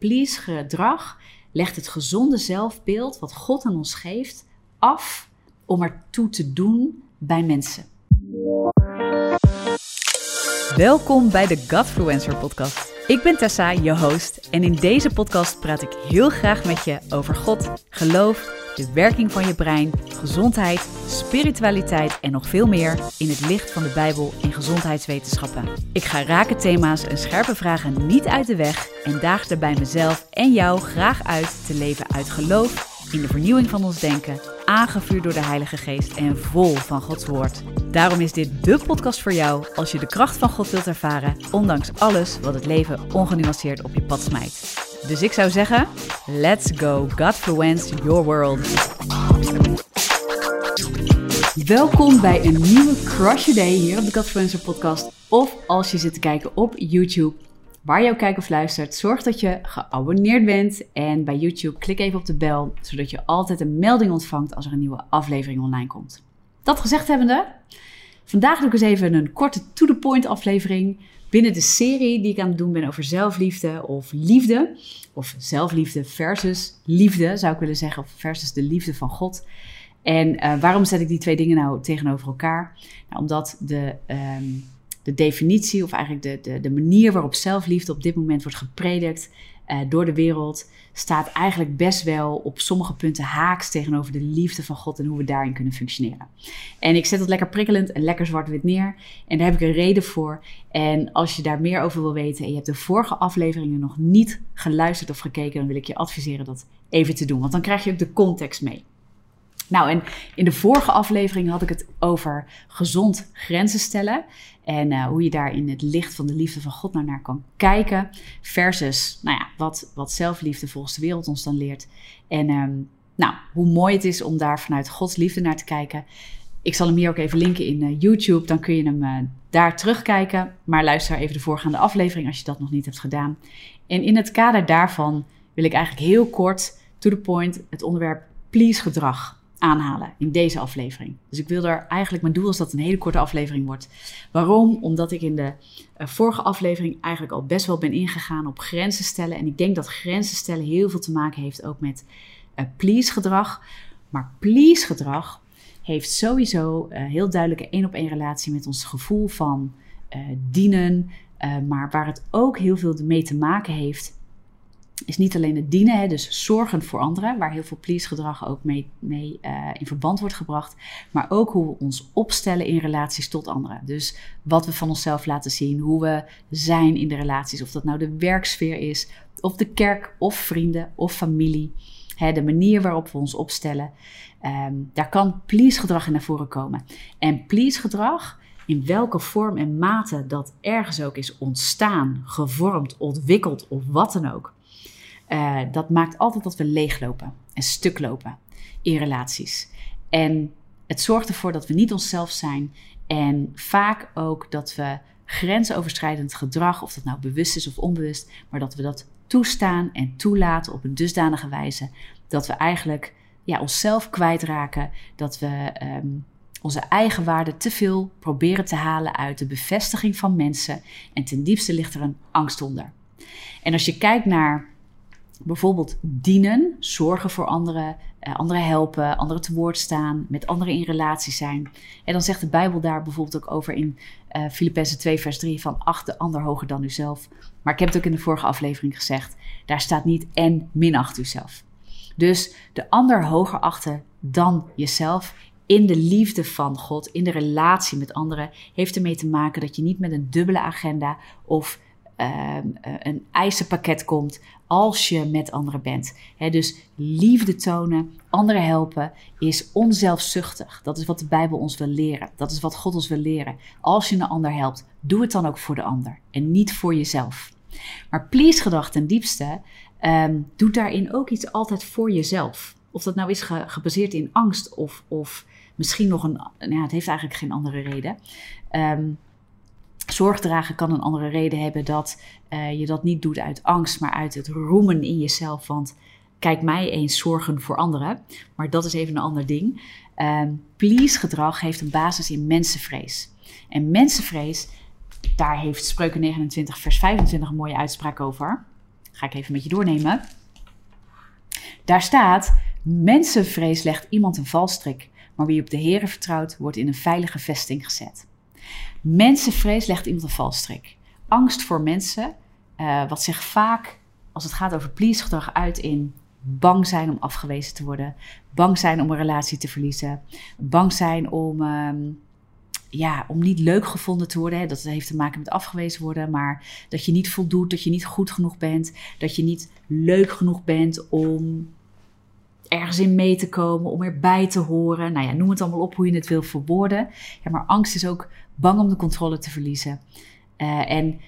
please gedrag legt het gezonde zelfbeeld wat God aan ons geeft af om ertoe te doen bij mensen. Welkom bij de Godfluencer podcast. Ik ben Tessa, je host, en in deze podcast praat ik heel graag met je over God, geloof, de werking van je brein, gezondheid, spiritualiteit en nog veel meer in het licht van de Bijbel en gezondheidswetenschappen. Ik ga rake thema's en scherpe vragen niet uit de weg en daag daarbij mezelf en jou graag uit te leven uit geloof in de vernieuwing van ons denken, aangevuurd door de Heilige Geest en vol van Gods Woord. Daarom is dit de podcast voor jou als je de kracht van God wilt ervaren, ondanks alles wat het leven ongenuanceerd op je pad smijt. Dus ik zou zeggen, let's go Godfluence your world. Welkom bij een nieuwe Crush Your Day hier op de Godfluencer podcast. Of als je zit te kijken op YouTube, waar je ook kijkt of luistert, zorg dat je geabonneerd bent. En bij YouTube klik even op de bel, zodat je altijd een melding ontvangt als er een nieuwe aflevering online komt. Dat gezegd hebbende, vandaag doe ik eens even een korte to-the-point aflevering binnen de serie die ik aan het doen ben over zelfliefde of liefde. Of zelfliefde versus liefde, zou ik willen zeggen. Of versus de liefde van God. En uh, waarom zet ik die twee dingen nou tegenover elkaar? Nou, omdat de, um, de definitie, of eigenlijk de, de, de manier waarop zelfliefde op dit moment wordt gepredikt uh, door de wereld, staat eigenlijk best wel op sommige punten haaks tegenover de liefde van God en hoe we daarin kunnen functioneren. En ik zet het lekker prikkelend en lekker zwart-wit neer. En daar heb ik een reden voor. En als je daar meer over wil weten en je hebt de vorige afleveringen nog niet geluisterd of gekeken, dan wil ik je adviseren dat even te doen. Want dan krijg je ook de context mee. Nou, en in de vorige aflevering had ik het over gezond grenzen stellen. En uh, hoe je daar in het licht van de liefde van God nou naar kan kijken. Versus, nou ja, wat, wat zelfliefde volgens de wereld ons dan leert. En um, nou, hoe mooi het is om daar vanuit Gods liefde naar te kijken. Ik zal hem hier ook even linken in uh, YouTube. Dan kun je hem uh, daar terugkijken. Maar luister even de voorgaande aflevering als je dat nog niet hebt gedaan. En in het kader daarvan wil ik eigenlijk heel kort, to the point, het onderwerp please gedrag aanhalen in deze aflevering. Dus ik wil er eigenlijk, mijn doel is dat het een hele korte aflevering wordt. Waarom? Omdat ik in de uh, vorige aflevering eigenlijk al best wel ben ingegaan op grenzen stellen. En ik denk dat grenzen stellen heel veel te maken heeft ook met uh, please gedrag. Maar please gedrag heeft sowieso uh, heel duidelijke één op één relatie met ons gevoel van dienen. maar waar het ook heel veel mee te maken heeft is niet alleen het dienen, hè, dus zorgen voor anderen, waar heel veel please-gedrag ook mee, mee uh, in verband wordt gebracht, maar ook hoe we ons opstellen in relaties tot anderen. Dus wat we van onszelf laten zien, hoe we zijn in de relaties, of dat nou de werksfeer is, of de kerk, of vrienden, of familie. Hè, de manier waarop we ons opstellen, um, daar kan please-gedrag in naar voren komen. En please-gedrag in welke vorm en mate dat ergens ook is ontstaan, gevormd, ontwikkeld of wat dan ook. Uh, dat maakt altijd dat we leeglopen en stuk lopen in relaties. En het zorgt ervoor dat we niet onszelf zijn. En vaak ook dat we grensoverschrijdend gedrag, of dat nou bewust is of onbewust, maar dat we dat toestaan en toelaten op een dusdanige wijze dat we eigenlijk ja, onszelf kwijtraken, dat we um, onze eigen waarde te veel proberen te halen uit de bevestiging van mensen en ten diepste ligt er een angst onder. En als je kijkt naar bijvoorbeeld dienen, zorgen voor anderen, uh, anderen helpen, anderen te woord staan, met anderen in relatie zijn. En dan zegt de Bijbel daar bijvoorbeeld ook over in uh, Filippenzen 2 vers 3 van acht de ander hoger dan uzelf. Maar ik heb het ook in de vorige aflevering gezegd, daar staat niet en minacht uzelf. Dus de ander hoger achten dan jezelf in de liefde van God, in de relatie met anderen, heeft ermee te maken dat je niet met een dubbele agenda of uh, een eisenpakket komt als je met anderen bent. dus liefde tonen, anderen helpen, is onzelfzuchtig. Dat is wat de Bijbel ons wil leren. Dat is wat God ons wil leren. Als je een ander helpt, doe het dan ook voor de ander en niet voor jezelf. Maar please gedrag ten diepste um, doet daarin ook iets altijd voor jezelf. Of dat nou is ge gebaseerd in angst of, of misschien nog een. Nou het heeft eigenlijk geen andere reden. Um, Zorg dragen kan een andere reden hebben dat uh, je dat niet doet uit angst, maar uit het roemen in jezelf. Want kijk mij eens zorgen voor anderen. Maar dat is even een ander ding. Um, please gedrag heeft een basis in mensenvrees. En mensenvrees, daar heeft Spreuken 29, vers 25 een mooie uitspraak over. Ga ik even met je doornemen. Daar staat: Mensenvrees legt iemand een valstrik, maar wie op de Heer vertrouwt, wordt in een veilige vesting gezet. Mensenvrees legt iemand een valstrik. Angst voor mensen, uh, wat zich vaak, als het gaat over please-gedrag, uit in bang zijn om afgewezen te worden, bang zijn om een relatie te verliezen, bang zijn om, uh, ja, om niet leuk gevonden te worden. Hè. Dat heeft te maken met afgewezen worden, maar dat je niet voldoet, dat je niet goed genoeg bent, dat je niet leuk genoeg bent om ergens in mee te komen, om erbij te horen. Nou ja, noem het allemaal op hoe je het wil verwoorden. Ja, maar angst is ook bang om de controle te verliezen. Uh, en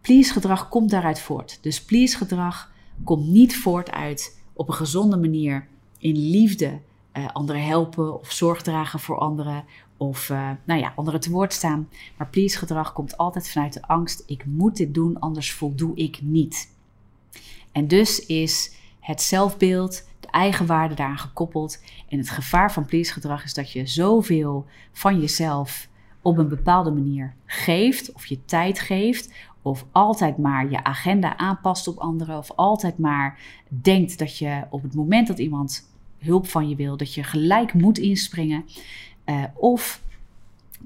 please gedrag komt daaruit voort. Dus please gedrag komt niet voort uit op een gezonde manier in liefde uh, anderen helpen of zorg dragen voor anderen of uh, nou ja, anderen te woord staan. Maar please gedrag komt altijd vanuit de angst: ik moet dit doen, anders voldoe ik niet. En dus is het zelfbeeld, de eigenwaarde daaraan gekoppeld. En het gevaar van please gedrag is dat je zoveel van jezelf op een bepaalde manier geeft, of je tijd geeft, of altijd maar je agenda aanpast op anderen, of altijd maar denkt dat je op het moment dat iemand hulp van je wil, dat je gelijk moet inspringen. Uh, of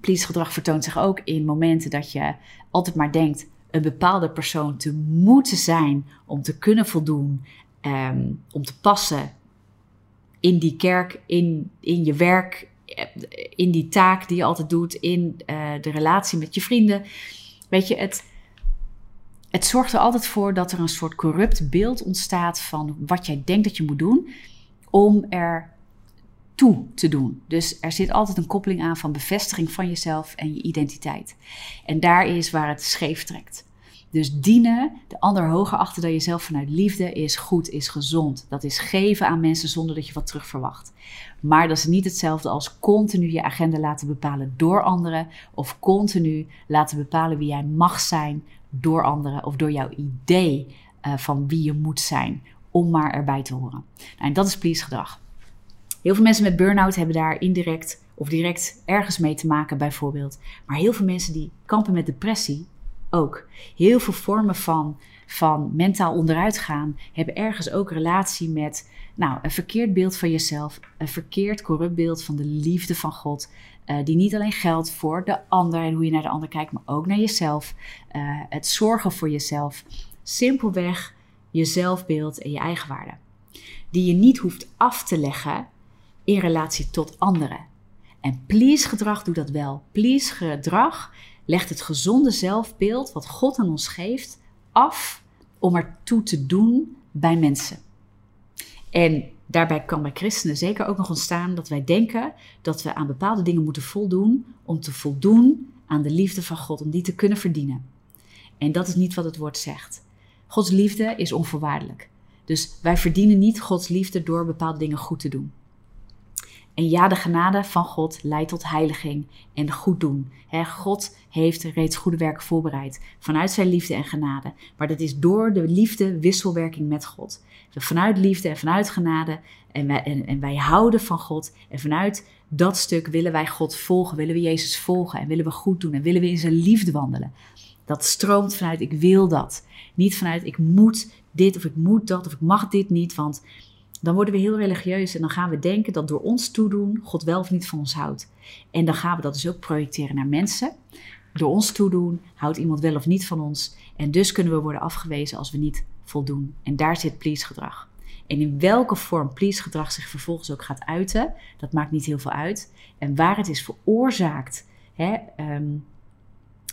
please gedrag vertoont zich ook in momenten dat je altijd maar denkt een bepaalde persoon te moeten zijn om te kunnen voldoen, um, om te passen in die kerk, in, in je werk, in die taak die je altijd doet, in uh, de relatie met je vrienden. Weet je, het, het zorgt er altijd voor dat er een soort corrupt beeld ontstaat van wat jij denkt dat je moet doen om er toe te doen. Dus er zit altijd een koppeling aan van bevestiging van jezelf en je identiteit. En daar is waar het scheef trekt. Dus dienen, de ander hoger achter dan jezelf vanuit liefde, is goed, is gezond. Dat is geven aan mensen zonder dat je wat terug verwacht. Maar dat is niet hetzelfde als continu je agenda laten bepalen door anderen. Of continu laten bepalen wie jij mag zijn door anderen. Of door jouw idee uh, van wie je moet zijn. Om maar erbij te horen. Nou, en dat is please gedrag. Heel veel mensen met burn-out hebben daar indirect of direct ergens mee te maken, bijvoorbeeld. Maar heel veel mensen die kampen met depressie ook. Heel veel vormen van, van mentaal onderuit gaan hebben ergens ook relatie met nou, een verkeerd beeld van jezelf, een verkeerd corrupt beeld van de liefde van God. Uh, die niet alleen geldt voor de ander en hoe je naar de ander kijkt, maar ook naar jezelf. Uh, het zorgen voor jezelf. Simpelweg je zelfbeeld en je eigenwaarde. Die je niet hoeft af te leggen in relatie tot anderen. En please gedrag doet dat wel. Please gedrag legt het gezonde zelfbeeld wat God aan ons geeft af om ertoe te doen bij mensen. En daarbij kan bij christenen zeker ook nog ontstaan dat wij denken dat we aan bepaalde dingen moeten voldoen om te voldoen aan de liefde van God, om die te kunnen verdienen. En dat is niet wat het woord zegt. Gods liefde is onvoorwaardelijk. Dus wij verdienen niet Gods liefde door bepaalde dingen goed te doen. En ja, de genade van God leidt tot heiliging en goed doen. God heeft reeds goede werk voorbereid vanuit zijn liefde en genade. Maar dat is door de liefde wisselwerking met God. Vanuit liefde en vanuit genade. En wij houden van God. En vanuit dat stuk willen wij God volgen. Willen we Jezus volgen. En willen we goed doen. En willen we in zijn liefde wandelen. Dat stroomt vanuit ik wil dat. Niet vanuit ik moet dit of ik moet dat of ik mag dit niet. Want dan worden we heel religieus en dan gaan we denken dat door ons toedoen God wel of niet van ons houdt. En dan gaan we dat dus ook projecteren naar mensen. Door ons toedoen houdt iemand wel of niet van ons. En dus kunnen we worden afgewezen als we niet voldoen. En daar zit please gedrag. En in welke vorm please gedrag zich vervolgens ook gaat uiten, dat maakt niet heel veel uit. En waar het is veroorzaakt, hè, um,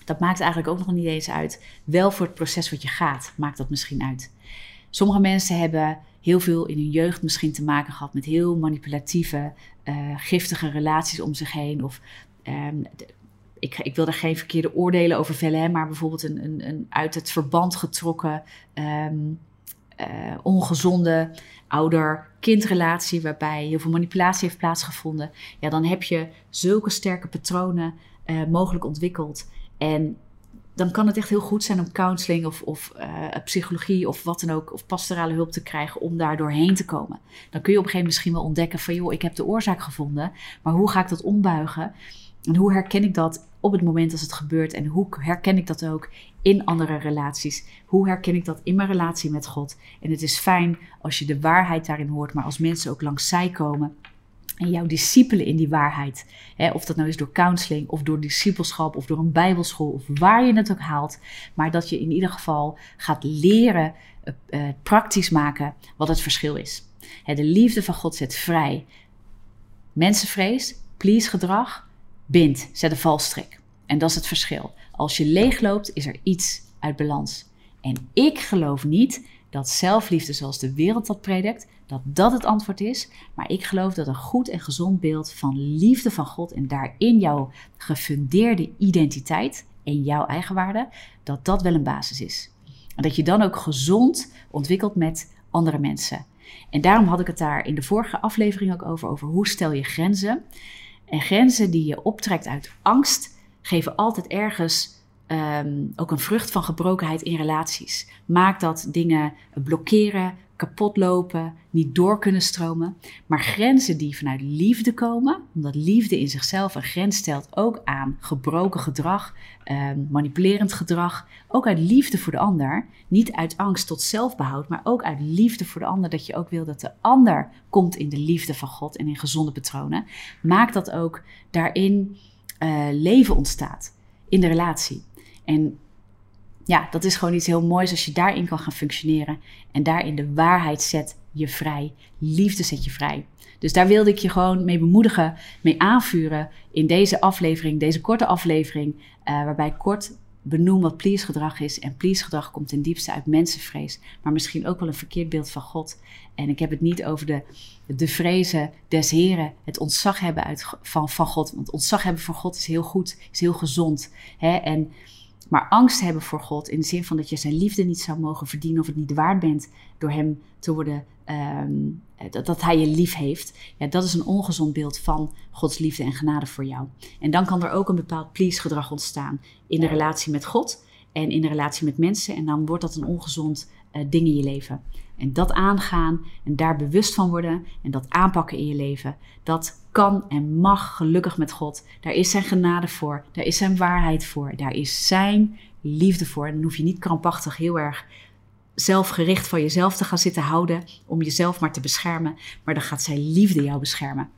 dat maakt eigenlijk ook nog niet eens uit. Wel voor het proces wat je gaat, maakt dat misschien uit. Sommige mensen hebben heel veel in hun jeugd misschien te maken gehad met heel manipulatieve, uh, giftige relaties om zich heen. Of um, ik, ik, wil daar geen verkeerde oordelen over vellen, hè, maar bijvoorbeeld een, een, een, uit het verband getrokken, um, uh, ongezonde ouder-kindrelatie, waarbij heel veel manipulatie heeft plaatsgevonden. Ja, dan heb je zulke sterke patronen uh, mogelijk ontwikkeld. En dan kan het echt heel goed zijn om counseling of, of uh, psychologie of wat dan ook, of pastorale hulp te krijgen om daar doorheen te komen. Dan kun je op een gegeven moment misschien wel ontdekken van joh, ik heb de oorzaak gevonden, maar hoe ga ik dat ombuigen? En hoe herken ik dat op het moment als het gebeurt? En hoe herken ik dat ook in andere relaties? Hoe herken ik dat in mijn relatie met God? En het is fijn als je de waarheid daarin hoort, maar als mensen ook langs zij komen en jouw discipelen in die waarheid. Hè, of dat nou is door counseling, of door discipelschap, of door een bijbelschool, of waar je het ook haalt. Maar dat je in ieder geval gaat leren, uh, praktisch maken wat het verschil is. De liefde van God zet vrij. Mensenvrees, please gedrag, bindt, zet een valstrik. En dat is het verschil. Als je leegloopt, is er iets uit balans. En ik geloof niet dat zelfliefde zoals de wereld dat predikt, dat dat het antwoord is. Maar ik geloof dat een goed en gezond beeld van liefde van God en daarin jouw gefundeerde identiteit en jouw eigenwaarde, dat dat wel een basis is. En dat je dan ook gezond ontwikkelt met andere mensen. En daarom had ik het daar in de vorige aflevering ook over, over hoe stel je grenzen. En grenzen die je optrekt uit angst, geven altijd ergens um, ook een vrucht van gebrokenheid in relaties. Maakt dat dingen blokkeren, kapot lopen, niet door kunnen stromen. Maar grenzen die vanuit liefde komen, omdat liefde in zichzelf een grens stelt ook aan gebroken gedrag, um, manipulerend gedrag, ook uit liefde voor de ander. Niet uit angst tot zelfbehoud, maar ook uit liefde voor de ander, dat je ook wil dat de ander komt in de liefde van God en in gezonde patronen. Maakt dat ook daarin uh, leven ontstaat in de relatie. En ja, dat is gewoon iets heel moois als je daarin kan gaan functioneren. En daarin de waarheid zet je vrij. Liefde zet je vrij. Dus daar wilde ik je gewoon mee bemoedigen, mee aanvuren in deze aflevering, deze korte aflevering, uh, waarbij ik kort benoem wat please gedrag is. En please gedrag komt ten diepste uit mensenvrees, maar misschien ook wel een verkeerd beeld van God. En ik heb het niet over de, de vrezen des Heren, het ontzag hebben uit, van, van God. Want ontzag hebben voor God is heel goed, is heel gezond. Hè? En maar angst hebben voor God in de zin van dat je zijn liefde niet zou mogen verdienen of het niet waard bent door hem te worden, um, dat, dat hij je lief heeft. Ja, dat is een ongezond beeld van Gods liefde en genade voor jou. En dan kan er ook een bepaald please gedrag ontstaan in de relatie met God en in de relatie met mensen. En dan wordt dat een ongezond uh, ding in je leven. En dat aangaan en daar bewust van worden en dat aanpakken in je leven, dat kan en mag gelukkig met God. Daar is zijn genade voor, daar is zijn waarheid voor, daar is zijn liefde voor. En dan hoef je niet krampachtig heel erg zelfgericht van jezelf te gaan zitten houden om jezelf maar te beschermen, maar dan gaat zijn liefde jou beschermen.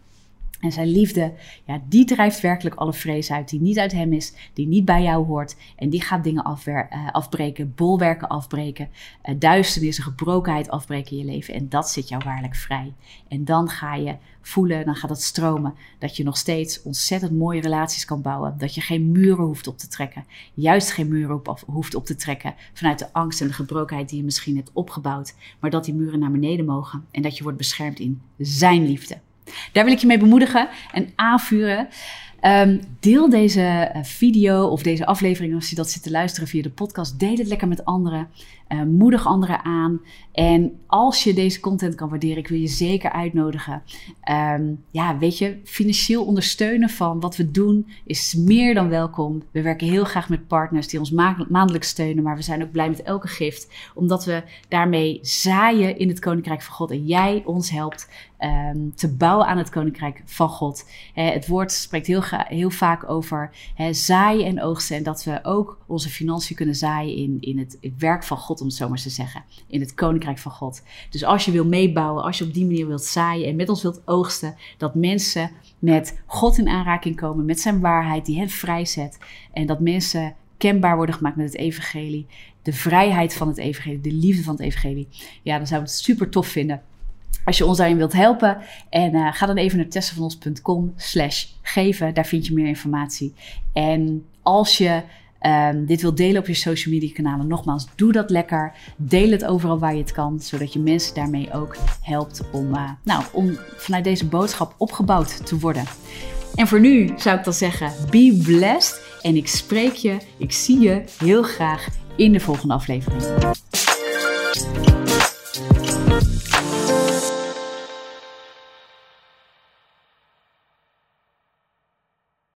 En zijn liefde, ja, die drijft werkelijk alle vrees uit, die niet uit hem is, die niet bij jou hoort. En die gaat dingen uh, afbreken, bolwerken afbreken, uh, duisternis, gebrokenheid afbreken in je leven. En dat zit jou waarlijk vrij. En dan ga je voelen, dan gaat het stromen, dat je nog steeds ontzettend mooie relaties kan bouwen. Dat je geen muren hoeft op te trekken, juist geen muren hoeft op te trekken vanuit de angst en de gebrokenheid die je misschien hebt opgebouwd. Maar dat die muren naar beneden mogen en dat je wordt beschermd in zijn liefde. Daar wil ik je mee bemoedigen en aanvuren. Um, deel deze eh, video of deze aflevering als je dat zit te luisteren via de podcast. Deel het lekker met anderen. Uh, moedig anderen aan. En als je deze content kan waarderen, ik wil je zeker uitnodigen. Um, ja, weet je, financieel ondersteunen van wat we doen is meer dan welkom. We werken heel graag met partners die ons maandelijks steunen, maar we zijn ook blij met elke gift, omdat we daarmee zaaien in het Koninkrijk van God en jij ons helpt um, te bouwen aan het Koninkrijk van God. het woord spreekt heel, heel vaak over zaaien en oogsten en dat we ook onze financiën kunnen zaaien in, in het werk van God om het zo maar te zeggen. In het koninkrijk van God. Dus als je wil meebouwen, als je op die manier wilt zaaien en met ons wilt oogsten, dat mensen met God in aanraking komen, met zijn waarheid die hen vrijzet. En dat mensen kenbaar worden gemaakt met het evangelie. De vrijheid van het evangelie, de liefde van het evangelie. Ja, dan zou het super tof vinden. Als je ons daarin wilt helpen. En uh, ga dan even naar tessenvanons.com slash geven. Daar vind je meer informatie. En als je um, dit wil delen op je social media kanalen, nogmaals, doe dat lekker. Deel het overal waar je het kan, zodat je mensen daarmee ook helpt om, uh, nou, om vanuit deze boodschap opgebouwd te worden. En voor nu zou ik dan zeggen, be blessed. En ik spreek je, ik zie je heel graag in de volgende aflevering.